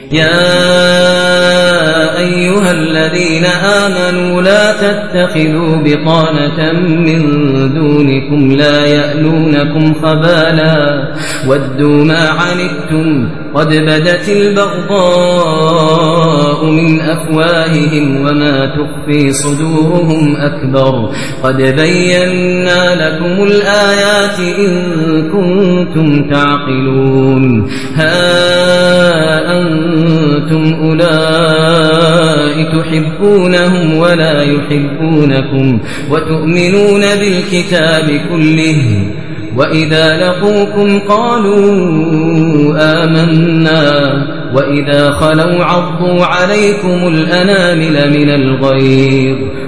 يا أيها الذين آمنوا لا تتخذوا بطانة من دونكم لا يألونكم خبالا ودوا ما عنتم قد بدت البغضاء من أفواههم وما تخفي صدورهم أكبر. قد بينا لكم الآيات إن كنتم تعقلون. ها أنتم أولئك تحبونهم ولا يحبونكم وتؤمنون بالكتاب كله. وإذا لقوكم قالوا آمنا وإذا خلوا عضوا عليكم الأنامل من الغيظ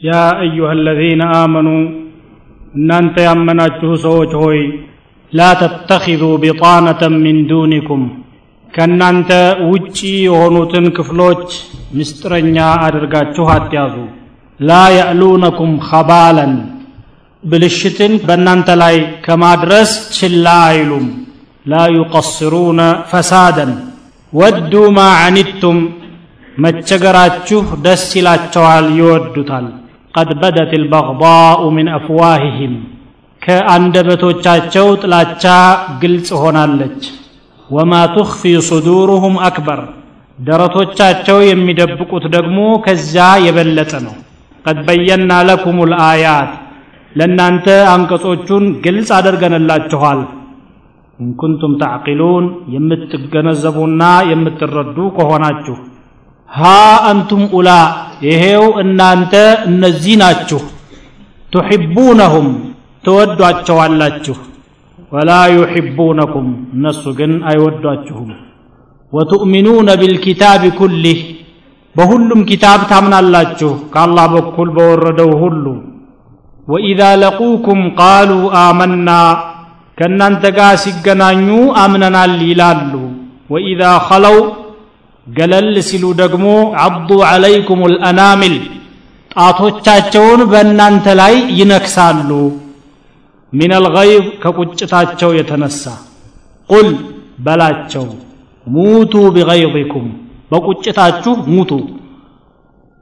ያ አዩሃ አለዚነ አመኑ እናንተ ያመናችሁ ሰዎች ሆይ ላ ተተኪዙ ቢጣነተን ሚን ዱኒኩም ከእናንተ ውጪ የሆኑትን ክፍሎች ምስጢረኛ አድርጋችሁ አትያዙ። ላ ያእሉነኩም ኸባለን ብልሽትን በእናንተ ላይ ከማድረስ ችላ አይሉም። ላ ዩቀስሩነ ፈሳደን ወዱ ማ ዐኒቱም መቸገራችሁ ደስ ይላቸዋል ይወዱታል ቀድ በደት ልበግዳኡ ሚን አፍዋሂህም ከአንደበቶቻቸው ጥላቻ ግልጽ ሆናለች። ወማ ትኽፊ ሱዱሩሁም አክበር። ደረቶቻቸው የሚደብቁት ደግሞ ከዚያ የበለጠ ነው። ቀድ በየና ለኩም ልአያት ለእናንተ አንቀጾቹን ግልጽ አድርገንላችኋል። እንኩንቱም ተዕቂሉን የምትገነዘቡና የምትረዱ ከሆናችሁ። ሃ አንቱም ኡላ ይሄው እናንተ እነዚህ ናችሁ ቱሒቡነሁም ትወዷቸዋላችሁ ወላ ዩሒቡነኩም እነሱ ግን አይወዷችሁም ወቱእሚኑነ ቢልኪታብ ኩሊህ በሁሉም ኪታብ ታምናላችሁ ከአላህ በኩል በወረደው ሁሉ ወኢዛ ለቁኩም ቃሉ አመና ከእናንተ ጋር ሲገናኙ አምነናል ይላሉ ወኢዛ ኸለው ገለል ሲሉ ደግሞ አዱ ዐለይኩም ልአናሚል ጣቶቻቸውን በእናንተ ላይ ይነክሳሉ። ሚን አልገይብ ከቁጭታቸው የተነሳ። ቁል በላቸው። ሙቱ ቢገይظኩም በቁጭታችሁ ሙቱ።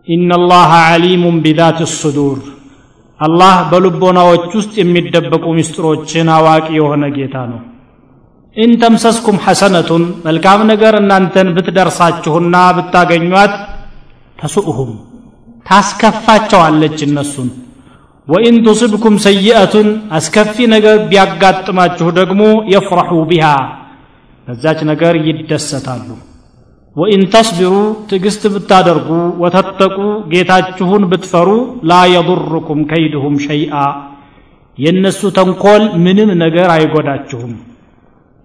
ኢነላሃ ዓሊሙን ቢዛት ሱዱር። አላህ በልቦናዎች ውስጥ የሚደበቁ ምስጢሮችን አዋቂ የሆነ ጌታ ነው إن تمسسكم حسنة መልካም ነገር እናንተን ብትደርሳችሁና ብታገኟት تسؤهم ታስከፋቸዋለች እነሱን። وإن تصبكم سيئة አስከፊ ነገር ቢያጋጥማችሁ ደግሞ يفرحوا بها በዛች ነገር ይደሰታሉ። وإن تصبروا ትዕግስት ብታደርጉ وتتقوا ጌታችሁን ብትፈሩ لا يضركم كيدهم شيئا የእነሱ ተንኮል ምንም ነገር አይጎዳችሁም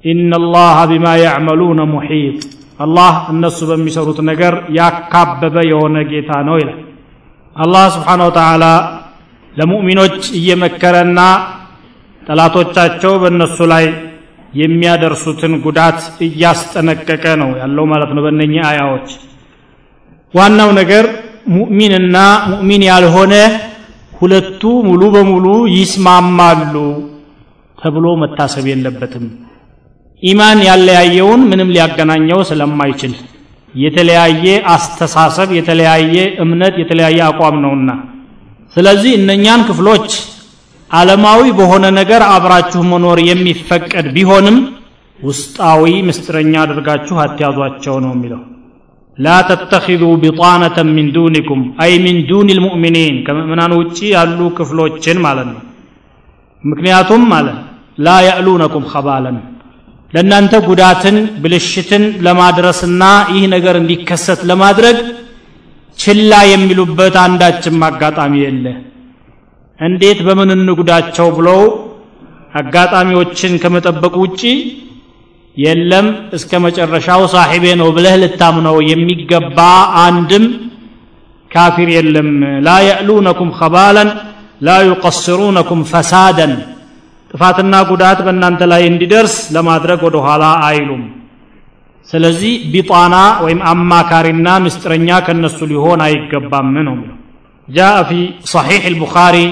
ኢነላሃ ቢማ ያዕመሉነ ሙሒጥ አላህ እነሱ በሚሰሩት ነገር ያካበበ የሆነ ጌታ ነው ይላል። አላህ ስብሓን ወተዓላ ለሙእሚኖች እየመከረና ጠላቶቻቸው በእነሱ ላይ የሚያደርሱትን ጉዳት እያስጠነቀቀ ነው ያለው ማለት ነው በእነኚህ አያዎች። ዋናው ነገር ሙእሚንና ሙእሚን ያልሆነ ሁለቱ ሙሉ በሙሉ ይስማማሉ ተብሎ መታሰብ የለበትም ኢማን ያለያየውን ምንም ሊያገናኘው ስለማይችል። የተለያየ አስተሳሰብ የተለያየ እምነት የተለያየ አቋም ነውና። ስለዚህ እነኛን ክፍሎች ዓለማዊ በሆነ ነገር አብራችሁ መኖር የሚፈቀድ ቢሆንም ውስጣዊ ምስጢረኛ አድርጋችሁ አትያዟቸው ነው የሚለው። ላ ተተኪዙ ቢጣነተን ሚን ዱኒኩም አይ ሚን ዱን ልሙእሚኒን ከምእምናን ውጭ ያሉ ክፍሎችን ማለት ነው። ምክንያቱም ማለት ላ ያእሉነኩም ከባለን ለእናንተ ጉዳትን ብልሽትን ለማድረስና ይህ ነገር እንዲከሰት ለማድረግ ችላ የሚሉበት አንዳችም አጋጣሚ የለ። እንዴት በምን እንጉዳቸው ብለው አጋጣሚዎችን ከመጠበቅ ውጪ የለም እስከ መጨረሻው ሳሒቤ ነው ብለህ ልታምነው የሚገባ አንድም ካፊር የለም። ላ የእሉነኩም ከባለን ላ ዩቀስሩነኩም ፈሳደን ጥፋትና ጉዳት በእናንተ ላይ እንዲደርስ ለማድረግ ወደ ኋላ አይሉም ስለዚህ ቢጣና ወይም አማካሪና ምስጥረኛ ከነሱ ሊሆን አይገባም ነው የሚለው جاء في صحيح البخاري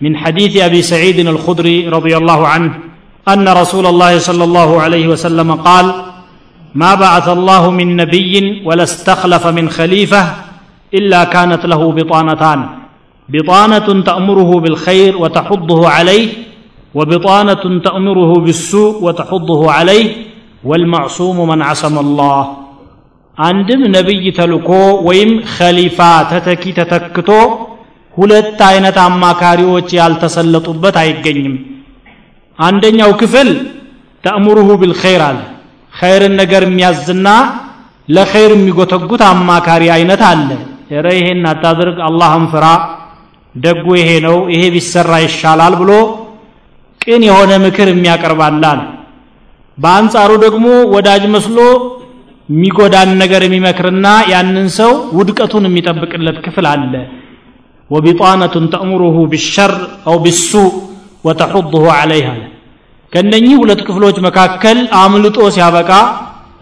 من حديث أبي سعيد الخدري رضي الله عنه أن رسول الله صلى الله عليه وسلم قال ما بعث الله من نبي ولا استخلف من خليفة إلا كانت له بطانتان بطانة تأمره بالخير وتحضه عليه وبطانة تأمره بالسوء وتحضه عليه والمعصوم من عصم الله አንድም ነቢይ ተልኮ ወይም ኸሊፋ ተተኪ ተተክቶ ሁለት አይነት አማካሪዎች ያልተሰለጡበት አይገኝም አንደኛው ክፍል ተእሙሩሁ ቢልኸይር አለ ኸይርን ነገር የሚያዝና ለኸይር የሚጎተጉት አማካሪ አይነት አለ ረ ይሄን አታድርግ አላህን ፍራ ደጉ ይሄ ነው ይሄ ቢሰራ ይሻላል ብሎ ቅን የሆነ ምክር የሚያቀርባላል በአንጻሩ ደግሞ ወዳጅ መስሎ የሚጎዳን ነገር የሚመክርና ያንን ሰው ውድቀቱን የሚጠብቅለት ክፍል አለ። ወቢጣነቱን ተእሙሩሁ ቢሸር አው ቢሱ ወተሑضሁ ዓለይህ አለ ከእነኚህ ሁለት ክፍሎች መካከል አምልጦ ሲያበቃ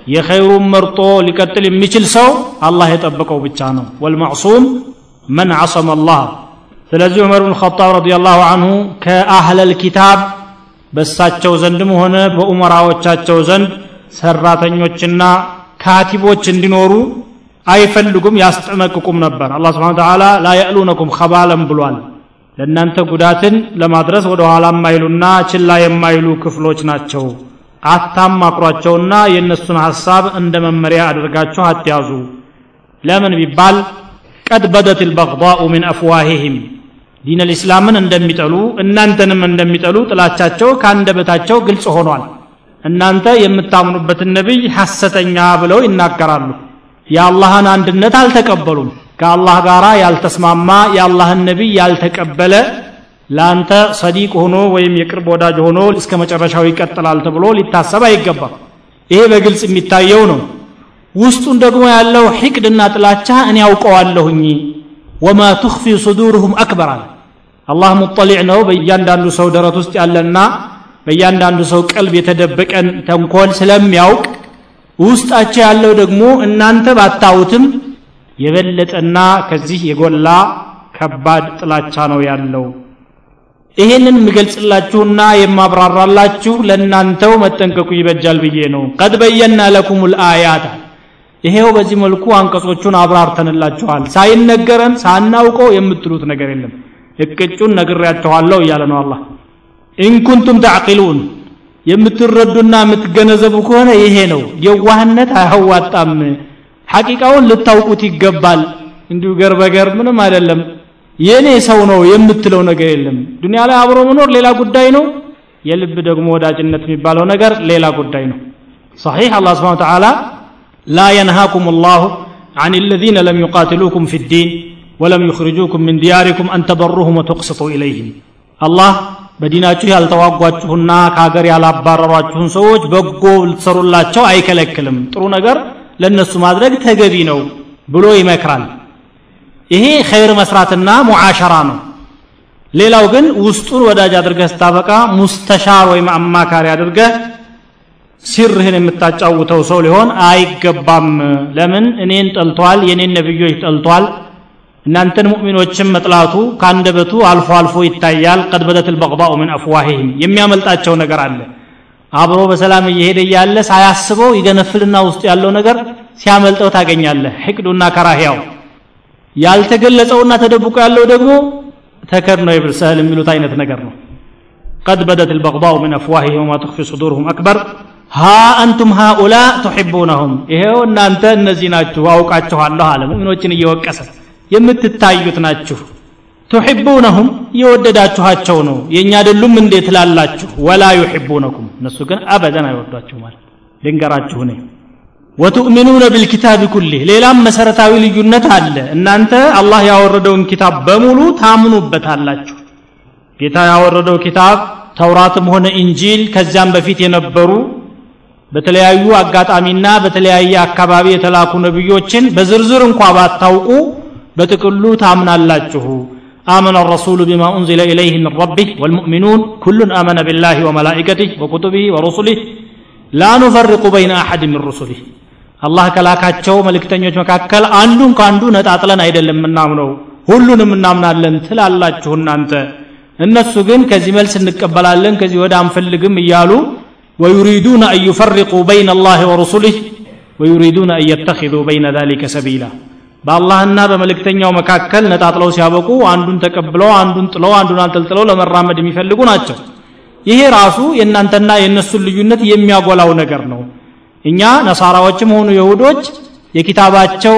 የኸይሩን መርጦ ሊቀጥል የሚችል ሰው አላህ የጠበቀው ብቻ ነው። ወልመዕሱም መን ዓሰመ አላህ ስለዚህ ዑመር ብን ኸጣብ ረዲየላሁ አንሁ ከአህለል ኪታብ በእሳቸው ዘንድም ሆነ በኡመራዎቻቸው ዘንድ ሰራተኞችና ካቲቦች እንዲኖሩ አይፈልጉም ያስጠነቅቁም ነበር። አላህ ስብሓን ተዓላ ላ የእሉነኩም ከባለም ብሏል። ለእናንተ ጉዳትን ለማድረስ ወደ ኋላ የማይሉና ችላ የማይሉ ክፍሎች ናቸው። አታማክሯቸውና የእነሱን ሐሳብ እንደ መመሪያ አድርጋችሁ አትያዙ። ለምን ቢባል ቀድ በደት ልበቅዳኡ ምን አፍዋሂህም ዲን ልእስላምን እንደሚጠሉ እናንተንም እንደሚጠሉ ጥላቻቸው ከአንደበታቸው ግልጽ ሆኗል። እናንተ የምታምኑበትን ነቢይ ሐሰተኛ ብለው ይናገራሉ። የአላህን አንድነት አልተቀበሉም። ከአላህ ጋር ያልተስማማ የአላህን ነቢይ ያልተቀበለ ለአንተ ሰዲቅ ሆኖ ወይም የቅርብ ወዳጅ ሆኖ እስከ መጨረሻው ይቀጥላል ተብሎ ሊታሰብ አይገባም። ይሄ በግልጽ የሚታየው ነው። ውስጡን ደግሞ ያለው ሒቅድና ጥላቻ እኔ ያውቀዋለሁኝ ወማ ትኽፊ ሱዱርሁም አክበር አለ። አላህ ሙጠሊዕ ነው። በእያንዳንዱ ሰው ደረት ውስጥ ያለና በእያንዳንዱ ሰው ቀልብ የተደበቀን ተንኮል ስለሚያውቅ ውስጣቸው ያለው ደግሞ እናንተ ባታውትም የበለጠና ከዚህ የጎላ ከባድ ጥላቻ ነው ያለው። ይሄንን የምገልጽላችሁና የማብራራላችሁ ለእናንተው መጠንቀቁ ይበጃል ብዬ ነው። ቀድ በየና ለኩም ልአያት ይሄው በዚህ መልኩ አንቀጾቹን አብራርተንላችኋል ሳይነገረን ሳናውቀው የምትሉት ነገር የለም እቅጩን ነግሬያችኋለሁ እያለ ነው አላህ ኢንኩንቱም ተዕቂሉን የምትረዱና የምትገነዘቡ ከሆነ ይሄ ነው የዋህነት አያዋጣም ሐቂቃውን ልታውቁት ይገባል እንዲሁ ገር በገር ምንም አይደለም የእኔ ሰው ነው የምትለው ነገር የለም ዱንያ ላይ አብሮ መኖር ሌላ ጉዳይ ነው የልብ ደግሞ ወዳጅነት የሚባለው ነገር ሌላ ጉዳይ ነው صحيح الله سبحانه وتعالى لا ينهاكم الله عن الذين لم يقاتلوكم في الدين ولم يخرجوكم من دياركم أن تبروهم وتقسطوا إليهم الله በዲናችሁ ያልተዋጓችሁና ከሀገር ያላባረሯችሁን ሰዎች በጎ ልትሰሩላቸው አይከለክልም ጥሩ ነገር ለእነሱ ማድረግ ተገቢ ነው ብሎ ይመክራል ይሄ ኸይር መስራትና ሙዓሸራ ነው ሌላው ግን ውስጡን ወዳጅ አድርገህ ስታበቃ ሙስተሻር ወይም አማካሪ አድርገህ ሲርህን የምታጫውተው ሰው ሊሆን አይገባም። ለምን? እኔን ጠልቷል የኔን ነብዮች ጠልቷል። እናንተን ሙእሚኖችን መጥላቱ ከአንደበቱ አልፎ አልፎ ይታያል። ቀድ በደት ልበቅባኡ ምን አፍዋሂህም። የሚያመልጣቸው ነገር አለ። አብሮ በሰላም እየሄደ እያለ ሳያስበው ይገነፍልና ውስጡ ያለው ነገር ሲያመልጠው ታገኛለህ። ሕቅዱና ከራህያው። ያልተገለጸውና ተደብቆ ያለው ደግሞ ተከር ነው የብል ሰህል የሚሉት አይነት ነገር ነው። ቀድ በደት ልበቅባኡ ምን አፍዋሂህም ወማ ትክፊ ሱዱርሁም አክበር። ሀ አንቱም ሃኡላ ቱሕቡነሁም ይሄው እናንተ እነዚህ ናችሁ አውቃችኋለሁ አለ። ሙእሚኖችን እየወቀሰ የምትታዩት ናችሁ። ቱሕቡነሁም እየወደዳችኋቸው ነው። የእኛ አይደሉም እንዴት ላላችሁ ወላ ዩሕቡነኩም እነሱ ግን አበደን አይወዷችሁ ማለት ልንገራችሁ ነ ወቱእሚኑነ ብልኪታብ ኩሊህ ሌላም መሰረታዊ ልዩነት አለ። እናንተ አላህ ያወረደውን ኪታብ በሙሉ ታምኑበታላችሁ። ጌታ ያወረደው ኪታብ ተውራትም ሆነ ኢንጂል ከዚያም በፊት የነበሩ በተለያዩ አጋጣሚና በተለያየ አካባቢ የተላኩ ነቢዮችን በዝርዝር እንኳ ባታውቁ በጥቅሉ ታምናላችሁ آمن الرسول بما أنزل إليه من ربه والمؤمنون كل آمن بالله وملائكته وكتبه ورسله لا نفرق بين أحد من رسله الله ከላካቸው መልእክተኞች መካከል አንዱን ከአንዱ ነጣጥለን አይደለም የምናምነው ሁሉንም እናምናለን ትላላችሁ እናንተ እነሱ ግን ከዚህ መልስ እንቀበላለን ከዚህ ወደ አንፈልግም እያሉ ويريدون أن يفرقوا بين الله ورسله ويريدون أن يتخذوا بين ذلك سبيلا በአላህና በመልእክተኛው መካከል ነጣጥለው ሲያበቁ አንዱን ተቀብለው አንዱን ጥለው አንዱን አንጠልጥለው ለመራመድ የሚፈልጉ ናቸው ይሄ ራሱ የእናንተና የእነሱን ልዩነት የሚያጎላው ነገር ነው እኛ ነሳራዎችም ሆኑ የሁዶች የኪታባቸው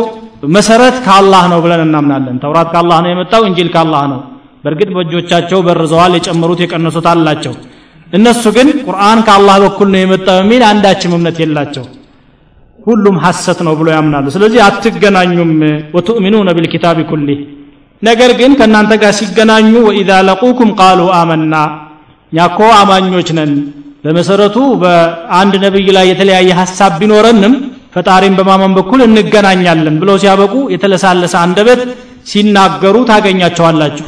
መሰረት ከአላህ ነው ብለን እናምናለን ተውራት ከአላህ ነው የመጣው እንጂል ከአላህ ነው በእርግጥ በእጆቻቸው በርዘዋል የጨመሩት የቀነሱት አላቸው እነሱ ግን ቁርአን ከአላህ በኩል ነው የመጣው የሚል አንዳችም እምነት የላቸው። ሁሉም ሐሰት ነው ብሎ ያምናሉ። ስለዚህ አትገናኙም። ወቱእሚኑነ ቢልኪታቢ ኩሊህ ነገር ግን ከእናንተ ጋር ሲገናኙ ወኢዛ ለቁኩም ቃሉ አመና። እኛኮ አማኞች ነን። በመሰረቱ በአንድ ነቢይ ላይ የተለያየ ሐሳብ ቢኖረንም ፈጣሪን በማመን በኩል እንገናኛለን ብለው ሲያበቁ የተለሳለሰ አንደበት ሲናገሩ ታገኛቸዋላችሁ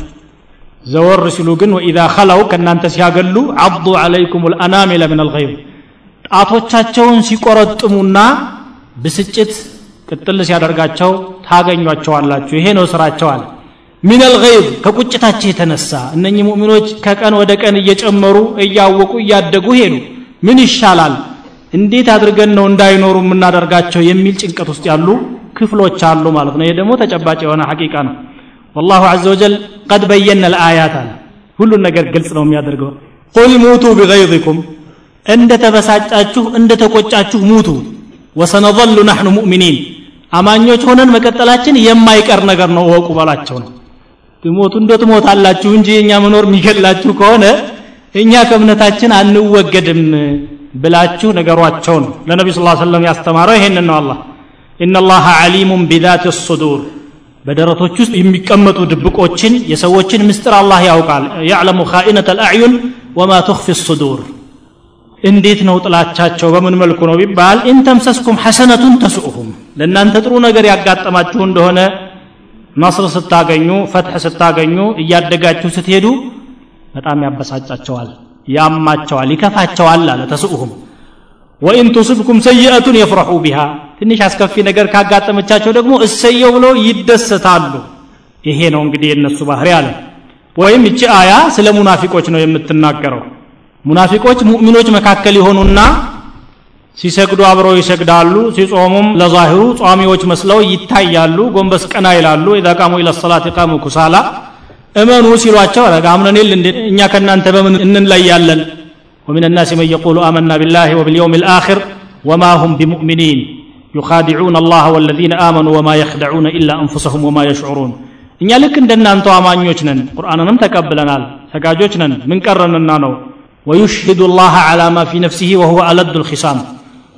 ዘወር ሲሉ ግን ወኢዛ ኸላው ከእናንተ ሲያገሉ አዱ አለይኩም ልአናሚለ ምን አልገይብ ጣቶቻቸውን ሲቆረጥሙና ብስጭት ቅጥል ሲያደርጋቸው ታገኟቸዋላችሁ። ይሄ ነው ስራቸው አለ። ሚን ከቁጭታቸው የተነሳ እነኚህ ሙእሚኖች ከቀን ወደ ቀን እየጨመሩ እያወቁ እያደጉ ሄዱ። ምን ይሻላል? እንዴት አድርገን ነው እንዳይኖሩ የምናደርጋቸው የሚል ጭንቀት ውስጥ ያሉ ክፍሎች አሉ ማለት ነው። ይሄ ደግሞ ተጨባጭ የሆነ ሐቂቃ ነው ወላሁ አዘ ወጀል ቀድ በየነ ልአያት አለ ሁሉን ነገር ግልጽ ነው የሚያደርገው። ቁል ሙቱ ቢገይዚኩም እንደ ተበሳጫችሁ እንደ ተቆጫችሁ ሙቱ። ወሰነظሉ ናሕኑ ሙእሚኒን። አማኞች ሆነን መቀጠላችን የማይቀር ነገር ነው። እወቁ ባላቸው ነው። ትሞቱ እንደ ትሞታላችሁ እንጂ እኛ መኖር የሚገላችሁ ከሆነ እኛ ከእምነታችን አንወገድም ብላችሁ ነገሯቸው ነው። ለነቢ ስ ሰለም ያስተማረው ይሄንን ነው አላህ። إن الله عليم بذات الصدور። በደረቶች ውስጥ የሚቀመጡ ድብቆችን የሰዎችን ምስጢር አላህ ያውቃል። يعلم خائنة الأعين وما تخفي الصدور። እንዴት ነው ጥላቻቸው? በምን መልኩ ነው ቢባል إن تمسسكم حسنة تسؤهم። ለእናንተ ጥሩ ነገር ያጋጠማችሁ እንደሆነ نصر ስታገኙ فتح ስታገኙ እያደጋችሁ ስትሄዱ በጣም ያበሳጫቸዋል ያማቸዋል ይከፋቸዋል አለ ተስኡሁም። ወኢን ቱስብኩም ሰይአቱን የፍረሑ ቢሃ ትንሽ አስከፊ ነገር ካጋጠመቻቸው ደግሞ እሰየው ብለው ይደሰታሉ ይሄ ነው እንግዲህ የእነሱ ባህሪ አለ ወይም እቺ አያ ስለ ሙናፊቆች ነው የምትናገረው ሙናፊቆች ሙእሚኖች መካከል የሆኑና ሲሰግዱ አብረው ይሰግዳሉ ሲጾሙም ለዛሂሩ ጿሚዎች መስለው ይታያሉ ጎንበስ ቀና ይላሉ ኢዛ ቃሙ ኢለ ሰላት ቃሙ ኩሳላ እመኑ ሲሏቸው ረጋ አምነን እኛ ከእናንተ በምን እንለያለን ومن الناس من يقول آمنا بالله وباليوم الآخر وما هم بمؤمنين ዩኻዲዑን አላህ ወለዚነ አመኑ ወማ የኽደዑነ ኢላ አንፉሰሁም ወማ የሽዑሩን። እኛ ልክ እንደናንተው አማኞች ነን። ቁርአንንም ተቀብለናል። ሰጋጆች ነን። ምን ቀረንና ነው? ወዩሽሂዱ ላህ ዓላ ማ ፊ ነፍሲህ ወሁወ አለዱ ልኪሳም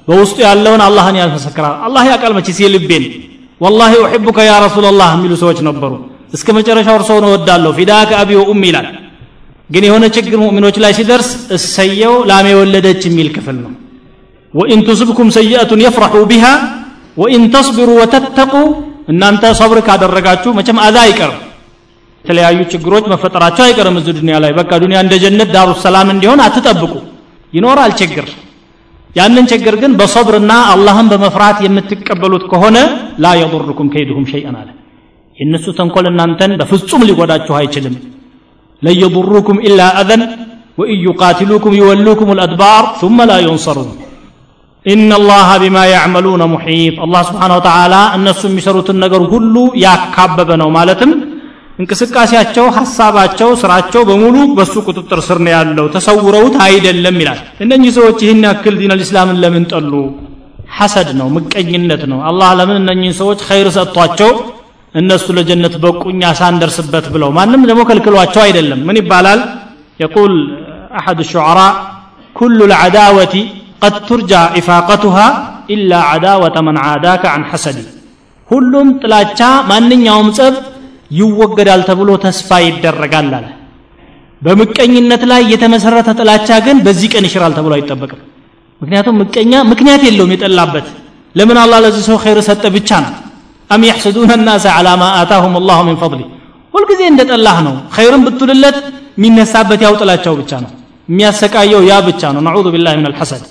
በውስጡ ያለውን አላህን ያመሰክራል አላህ ያቃል መቼስ የልቤን። ወላሂ ኡሕቡከ ያ ረሱላላህ የሚሉ ሰዎች ነበሩ። እስከ መጨረሻው እርሰውን እወዳለሁ። ፊዳከ አቢ ወኡም ይላል። ግን የሆነ ችግር ሙእሚኖች ላይ ሲደርስ እሰየው ላሜ ወለደች የሚል ክፍል ነው። وإن تصبكم سيئة يفرحوا بها وإن تصبروا وتتقوا إن أنت صبرك هذا الرقاتشو ما كم أذائك تلي أيو تشكروج ما فتراتشو أيك رمز الدنيا لأي بكا دنيا عند جنة دار السلام عند يون أتتبكو ينور على تشكر يعني تشكر جن بصبرنا اللهم بمفرات يمتك يمتكبلوت كهنا لا يضركم كيدهم شيئا على እነሱ ተንኮል እናንተን በፍጹም ሊጎዳችሁ አይችልም። ለየضሩኩም ኢላ አዘን ወኢዩቃትሉኩም يولوكم الأدبار ثم لا ينصرون ኢነላሃ ቢማ ያዕመሉነ ሙሒጥ አላህ ስብሓን ወተላ እነሱ የሚሰሩትን ነገር ሁሉ ያካበበ ነው። ማለትም እንቅስቃሴያቸው ሀሳባቸው ስራቸው በሙሉ በሱ ቁጥጥር ስር ነው ያለው። ተሰውረውት አይደለም ይላል። እነኚህ ሰዎች ይህን ያክል ዲን አልእስላምን ለምን ጠሉ? ሐሰድ ነው ምቀኝነት ነው። አላህ ለምን እነኚህን ሰዎች ኸይር ሰጥቷቸው እነሱ ለጀነት በቁኛ ሳንደርስበት ብለው? ማንም ደግሞ ከልክሏቸው አይደለም። ምን ይባላል? የቁል አሐድ ሹዓራ ኩሉ ልዓዳወቲ قد ترجى إفاقتها إلا عداوة من عاداك عن حسد ሁሉም ጥላቻ ማንኛውም ጸብ ይወገዳል ተብሎ ተስፋ ይደረጋል አለ። በምቀኝነት ላይ የተመሰረተ ጥላቻ ግን በዚህ ቀን ይሽራል ተብሎ አይጠበቅም። ምክንያቱም ምቀኛ ምክንያት የለውም የጠላበት። ለምን አላ ለዚህ ሰው ኸይር ሰጠ ብቻ ነው። አም የሕስዱነ ናሰ ዓላ ማ አታሁም ላሁ ምን ፈضሊ ሁልጊዜ እንደ ጠላህ ነው። ኸይርን ብትልለት የሚነሳበት ያው ጥላቻው ብቻ ነው። የሚያሰቃየው ያ ብቻ ነው። ነዑዙ ቢላህ ምን አልሐሰድ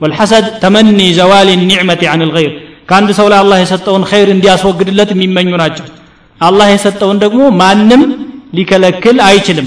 ወልሐሰድ ተመኒ ዘዋል ኒዕመቲ አን ልገይር ከአንድ ሰው ላይ አላህ የሰጠውን ኸይር እንዲያስወግድለት የሚመኙ ናቸው አላህ የሰጠውን ደግሞ ማንም ሊከለክል አይችልም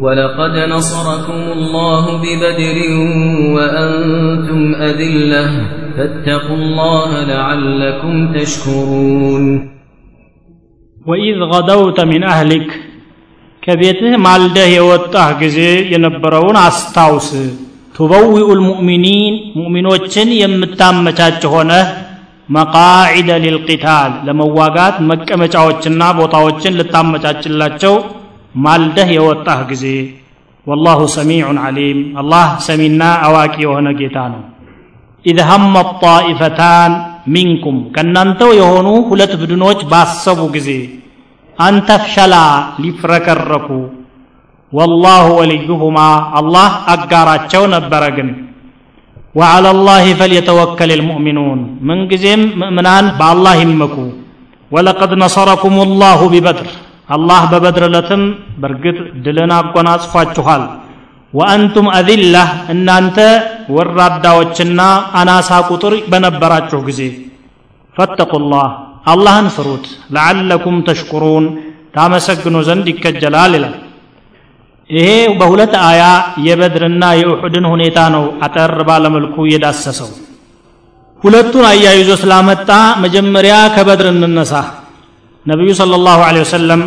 ولقد نصركم الله ببدر وأنتم أذلة فاتقوا الله لعلكم تشكرون وإذ غدوت من أهلك ከቤትህ ማልደህ የወጣህ ጊዜ የነበረውን አስታውስ ቱበዊኡ ልሙእሚኒን ሙእሚኖችን የምታመቻች ሆነህ መቃዒደ ሊልቂታል ለመዋጋት መቀመጫዎችና ቦታዎችን ልታመቻችላቸው ማልደህ የወጣህ ጊዜ والله سميع عليم አላህ ሰሚና አዋቂ የሆነ ጌታ ነው إذ همت طائفتان منكم ከእናንተው የሆኑ ሁለት ቡድኖች ባሰቡ ጊዜ أن تفشلا ሊፍረከረኩ والله وليهما አላህ አጋራቸው ነበረ ግን وعلى الله فليتوكل المؤمنون ምንጊዜም ምእምናን በአላህ ይመኩ ولقد نصركم ላሁ ቢበድር አላህ በበድር ዕለትም በእርግጥ ድልን አጎናጽፏችኋል። ወአንቱም አዚላህ እናንተ ወራዳዎችና አናሳ ቁጥር በነበራችሁ ጊዜ ፈተቁላህ አላህን ፍሩት ለዓለኩም ተሽኩሩን ታመሰግኑ ዘንድ ይከጀላል ይላል። ይሄ በሁለት አያ የበድርና የኡሑድን ሁኔታ ነው አጠር ባለመልኩ የዳሰሰው። ሁለቱን አያይዞ ስላመጣ መጀመሪያ ከበድር እንነሳ ነቢዩ صለ ላሁ ወሰለም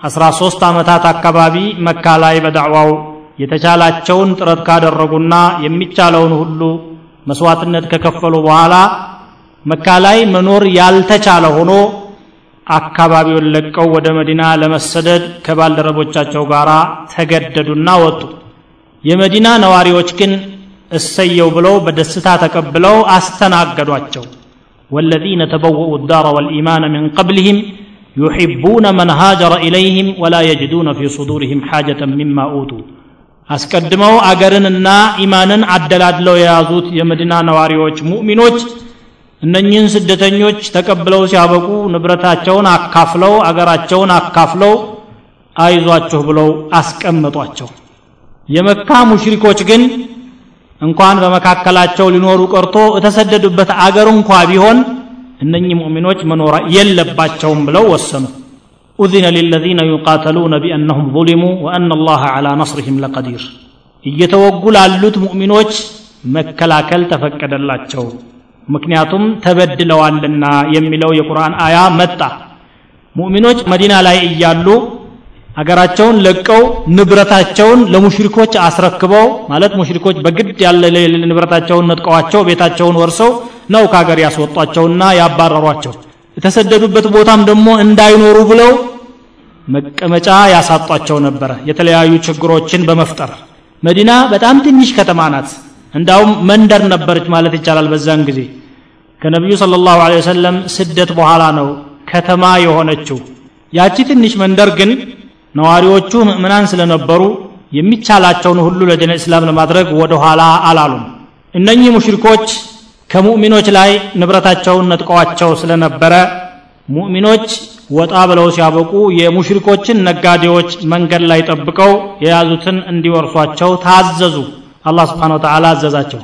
13 ዓመታት አካባቢ መካ ላይ በዳዕዋው የተቻላቸውን ጥረት ካደረጉና የሚቻለውን ሁሉ መስዋዕትነት ከከፈሉ በኋላ መካ ላይ መኖር ያልተቻለ ሆኖ አካባቢውን ለቀው ወደ መዲና ለመሰደድ ከባልደረቦቻቸው ጋር ተገደዱና ወጡ። የመዲና ነዋሪዎች ግን እሰየው ብለው በደስታ ተቀብለው አስተናገዷቸው والذين تبوؤوا الدار والإيمان من قبلهم يحبون من هاجر إليهم ولا يجدون في صدورهم حاجة مما أوتوا አስቀድመው አገርንና ኢማንን አደላድለው የያዙት የመዲና ነዋሪዎች ሙእሚኖች እነኚህን ስደተኞች ተቀብለው ሲያበቁ ንብረታቸውን አካፍለው አገራቸውን አካፍለው አይዟችሁ ብለው አስቀመጧቸው የመካ ሙሽሪኮች ግን እንኳን በመካከላቸው ሊኖሩ ቀርቶ የተሰደዱበት አገር እንኳ ቢሆን እነኚህ ሙእሚኖች መኖር የለባቸውም ብለው ወሰኑ أذن للذين يقاتلون بأنهم ظلموا وأن الله على نصرهم لقدير እየተወጉ ላሉት ሙእሚኖች መከላከል ተፈቀደላቸው ምክንያቱም ተበድለዋልና የሚለው የቁርአን አያ መጣ ሙእሚኖች መዲና ላይ እያሉ አገራቸውን ለቀው ንብረታቸውን ለሙሽሪኮች አስረክበው ማለት ሙሽሪኮች በግድ ያለ ንብረታቸውን ነጥቀዋቸው ቤታቸውን ወርሰው ነው ከሀገር ያስወጧቸውና ያባረሯቸው። የተሰደዱበት ቦታም ደግሞ እንዳይኖሩ ብለው መቀመጫ ያሳጧቸው ነበረ። የተለያዩ ችግሮችን በመፍጠር መዲና በጣም ትንሽ ከተማ ናት። እንዳውም መንደር ነበረች ማለት ይቻላል በዛን ጊዜ። ከነቢዩ ስለ ላሁ ወሰለም ስደት በኋላ ነው ከተማ የሆነችው። ያቺ ትንሽ መንደር ግን ነዋሪዎቹ ምእምናን ስለነበሩ የሚቻላቸውን ሁሉ ለዲን እስላም ለማድረግ ወደ ኋላ አላሉም። እነኚህ ሙሽሪኮች ከሙእሚኖች ላይ ንብረታቸውን ነጥቀዋቸው ስለነበረ ሙእሚኖች ወጣ ብለው ሲያበቁ የሙሽሪኮችን ነጋዴዎች መንገድ ላይ ጠብቀው የያዙትን እንዲወርሷቸው ታዘዙ። አላህ ስብሓን ወተዓላ አዘዛቸው።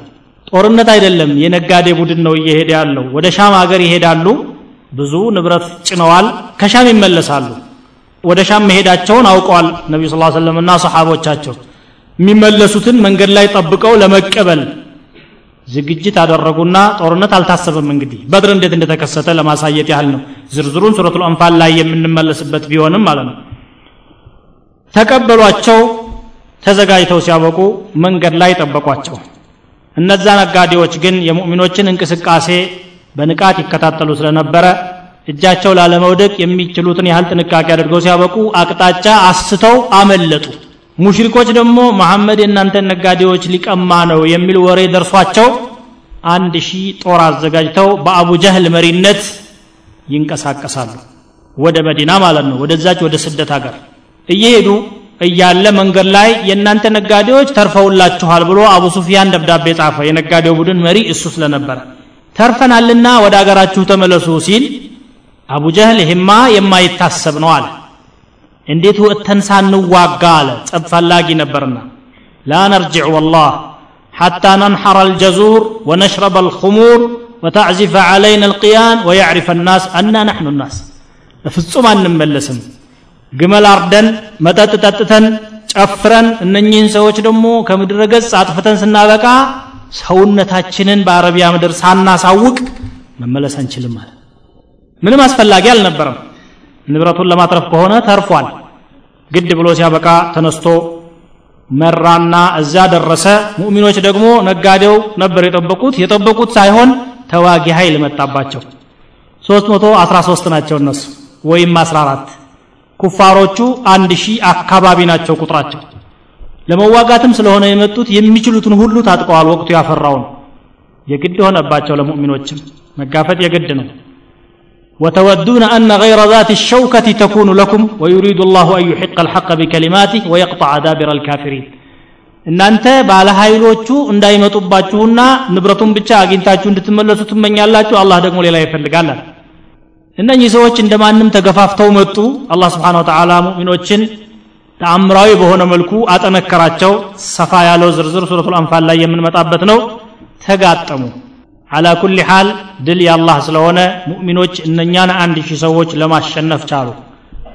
ጦርነት አይደለም የነጋዴ ቡድን ነው እየሄደ ያለው። ወደ ሻም ሀገር ይሄዳሉ ብዙ ንብረት ጭነዋል ከሻም ይመለሳሉ ወደ ሻም መሄዳቸውን አውቀዋል ነቢዩ ስ ሰለም እና ሰሓቦቻቸው። የሚመለሱትን መንገድ ላይ ጠብቀው ለመቀበል ዝግጅት አደረጉና ጦርነት አልታሰበም። እንግዲህ በድር እንዴት እንደተከሰተ ለማሳየት ያህል ነው። ዝርዝሩን ሱረቱል አንፋል ላይ የምንመለስበት ቢሆንም ማለት ነው። ተቀበሏቸው ተዘጋጅተው ሲያበቁ መንገድ ላይ ጠበቋቸው። እነዛ ነጋዴዎች ግን የሙእሚኖችን እንቅስቃሴ በንቃት ይከታተሉ ስለነበረ እጃቸው ላለመውደቅ የሚችሉትን ያህል ጥንቃቄ አድርገው ሲያበቁ አቅጣጫ አስተው አመለጡ። ሙሽሪኮች ደግሞ መሐመድ የእናንተን ነጋዴዎች ሊቀማ ነው የሚል ወሬ ደርሷቸው አንድ ሺህ ጦር አዘጋጅተው በአቡ ጀህል መሪነት ይንቀሳቀሳሉ። ወደ መዲና ማለት ነው። ወደዛች ወደ ስደት ሀገር እየሄዱ እያለ መንገድ ላይ የእናንተ ነጋዴዎች ተርፈውላችኋል ብሎ አቡ ሱፊያን ደብዳቤ ጻፈ። የነጋዴው ቡድን መሪ እሱ ስለነበረ ተርፈናልና ወደ አገራችሁ ተመለሱ ሲል አቡ ጀህል ይሄማ የማይታሰብ ነው አለ። እንዴት ወጥተን ሳንዋጋ አለ? ጸብ ፈላጊ ነበርና። ላ ነርጅዕ ወላህ ሐታ ነንሐረ አልጀዙር ወነሽረበ አልኹሙር ወተዕዚፈ ዓለይና አልቅያን ወያዕሪፈ ናስ አና ናሕኑ ናስ። በፍጹም አንመለስም። ግመል አርደን መጠጥ ጠጥተን ጨፍረን እነኚህን ሰዎች ደግሞ ከምድረ ገጽ አጥፍተን ስናበቃ ሰውነታችንን በአረቢያ ምድር ሳናሳውቅ መመለስ አንችልም ማለት ምንም አስፈላጊ አልነበረም። ንብረቱን ለማትረፍ ከሆነ ተርፏል። ግድ ብሎ ሲያበቃ ተነስቶ መራና እዛ ደረሰ። ሙእሚኖች ደግሞ ነጋዴው ነበር የጠበቁት። የጠበቁት ሳይሆን ተዋጊ ኃይል መጣባቸው። 313 ናቸው እነሱ ወይም 14 ኩፋሮቹ አንድ ሺህ አካባቢ ናቸው ቁጥራቸው። ለመዋጋትም ስለሆነ የመጡት የሚችሉትን ሁሉ ታጥቀዋል ወቅቱ ያፈራውን። የግድ ሆነባቸው ለሙእሚኖችም። መጋፈጥ የግድ ነው وتودون أن غير ذات الشوكة تكون لكم ويريد الله أن يحق الحق بكلماته ويقطع دابر الكافرين እናንተ ባለ ኃይሎቹ እንዳይመጡባችሁና ንብረቱን ብቻ አግኝታችሁ እንድትመለሱ ትመኛላችሁ አላህ ደግሞ ሌላ ይፈልጋል እነኚህ ሰዎች እንደማንም ተገፋፍተው መጡ አላህ ስብሓን ወተዓላ ሙእሚኖችን ተአምራዊ በሆነ መልኩ አጠነከራቸው ሰፋ ያለው ዝርዝር ሱረቱል አንፋል ላይ የምንመጣበት ነው ተጋጠሙ አላ ኩል ሓል ድል የአላህ ስለሆነ ሙእሚኖች እነኛን አንድ ሺህ ሰዎች ለማሸነፍ ቻሉ።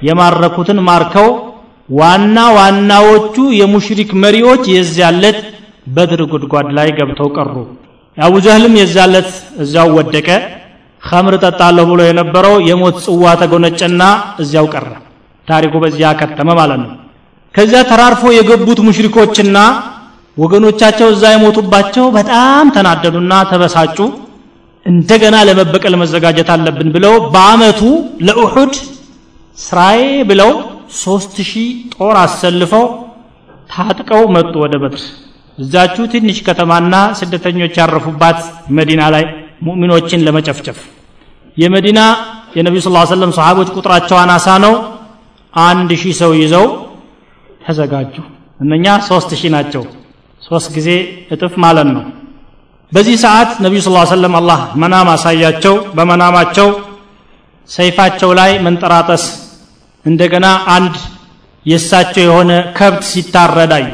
የማረኩትን ማርከው ዋና ዋናዎቹ የሙሽሪክ መሪዎች የዚያለት በድር ጉድጓድ ላይ ገብተው ቀሩ። አቡ ጀህልም የዛለት እዚያው ወደቀ። ኸምር ጠጣለሁ ብሎ የነበረው የሞት ጽዋ ተጎነጨና እዚያው ቀረ። ታሪኩ በዚያ ከተመ ማለት ነው። ከዚያ ተራርፎ የገቡት ሙሽሪኮችና ወገኖቻቸው እዛ የሞቱባቸው በጣም ተናደዱና ተበሳጩ። እንደገና ለመበቀል መዘጋጀት አለብን ብለው በአመቱ ለኡሑድ ስራዬ ብለው ሶስት ሺህ ጦር አሰልፈው ታጥቀው መጡ ወደ በድር። እዛችሁ ትንሽ ከተማና ስደተኞች ያረፉባት መዲና ላይ ሙእሚኖችን ለመጨፍጨፍ። የመዲና የነቢዩ ስ ሰለም ሰሃቦች ቁጥራቸው አናሳ ነው። አንድ ሺህ ሰው ይዘው ተዘጋጁ። እነኛ ሶስት ሺህ ናቸው ሶስት ጊዜ እጥፍ ማለት ነው። በዚህ ሰዓት ነቢዩ ስ ሰለም አላህ መናም አሳያቸው በመናማቸው ሰይፋቸው ላይ መንጠራጠስ እንደገና አንድ የእሳቸው የሆነ ከብት ሲታረዳዩ